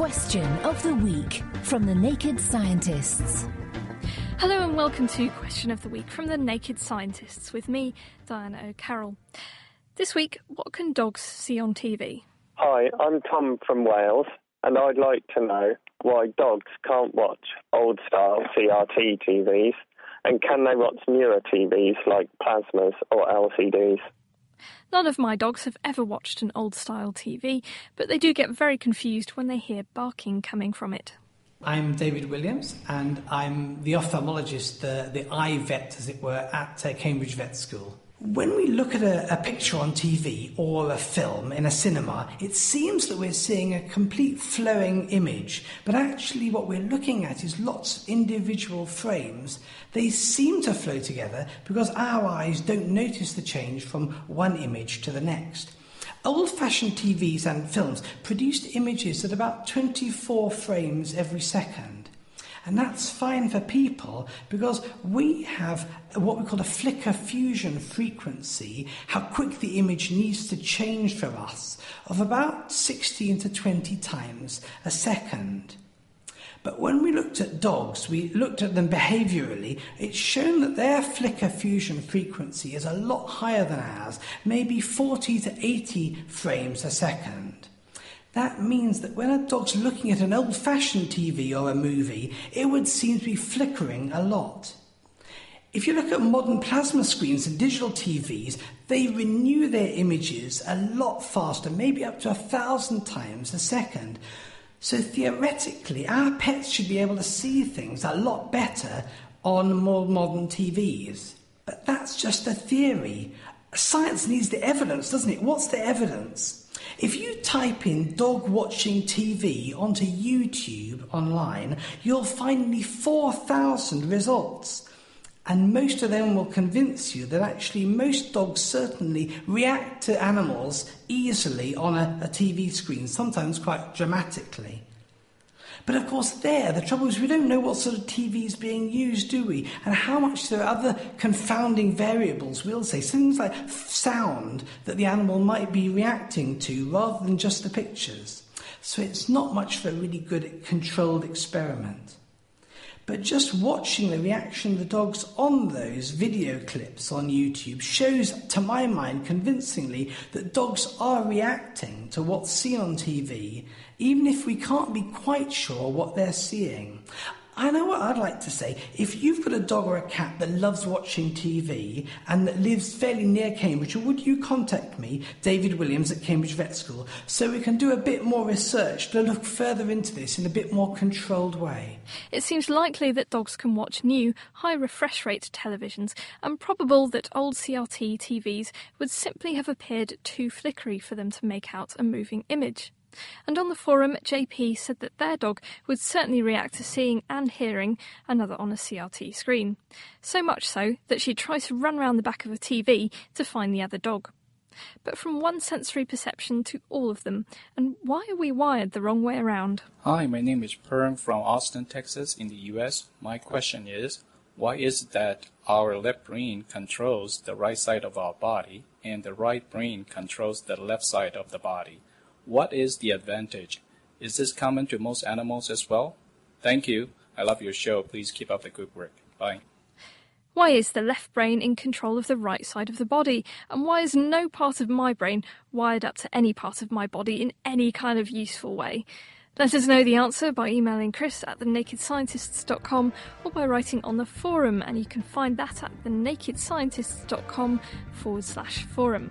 Question of the Week from the Naked Scientists. Hello and welcome to Question of the Week from the Naked Scientists with me, Diana O'Carroll. This week, what can dogs see on TV? Hi, I'm Tom from Wales, and I'd like to know why dogs can't watch old style CRT TVs and can they watch newer TVs like plasmas or LCDs? None of my dogs have ever watched an old style TV, but they do get very confused when they hear barking coming from it. I'm David Williams, and I'm the ophthalmologist, the, the eye vet, as it were, at uh, Cambridge Vet School. When we look at a, a, picture on TV or a film in a cinema, it seems that we're seeing a complete flowing image, but actually, what we're looking at is lots of individual frames. They seem to flow together because our eyes don't notice the change from one image to the next. Old fashioned TVs and films produced images at about 24 frames every second. And that's fine for people because we have what we call a flicker fusion frequency, how quick the image needs to change for us, of about 16 to 20 times a second. But when we looked at dogs, we looked at them behaviorally, it's shown that their flicker fusion frequency is a lot higher than ours, maybe 40 to 80 frames a second. That means that when a dog's looking at an old fashioned TV or a movie, it would seem to be flickering a lot. If you look at modern plasma screens and digital TVs, they renew their images a lot faster, maybe up to a thousand times a second. So theoretically, our pets should be able to see things a lot better on more modern TVs. But that's just a theory. Science needs the evidence, doesn't it? What's the evidence? If you type in dog watching TV onto YouTube online, you'll find nearly 4,000 results. And most of them will convince you that actually most dogs certainly react to animals easily on a, a TV screen, sometimes quite dramatically. But of course, there, the trouble is we don't know what sort of TV is being used, do we? And how much there are other confounding variables, we'll say. Things like sound that the animal might be reacting to rather than just the pictures. So it's not much of a really good controlled experiment. But just watching the reaction of the dogs on those video clips on YouTube shows, to my mind, convincingly that dogs are reacting to what's seen on TV even if we can't be quite sure what they're seeing. I know what I'd like to say. If you've got a dog or a cat that loves watching TV and that lives fairly near Cambridge, would you contact me, David Williams at Cambridge Vet School, so we can do a bit more research to look further into this in a bit more controlled way? It seems likely that dogs can watch new, high refresh rate televisions, and probable that old CRT TVs would simply have appeared too flickery for them to make out a moving image. And on the forum, JP said that their dog would certainly react to seeing and hearing another on a CRT screen. So much so that she'd try to run round the back of a TV to find the other dog. But from one sensory perception to all of them, and why are we wired the wrong way around? Hi, my name is Perm from Austin, Texas, in the US. My question is why is it that our left brain controls the right side of our body and the right brain controls the left side of the body? What is the advantage? Is this common to most animals as well? Thank you. I love your show. Please keep up the good work. Bye. Why is the left brain in control of the right side of the body? And why is no part of my brain wired up to any part of my body in any kind of useful way? Let us know the answer by emailing chris at thenakedscientists.com or by writing on the forum, and you can find that at thenakedscientists.com forward slash forum.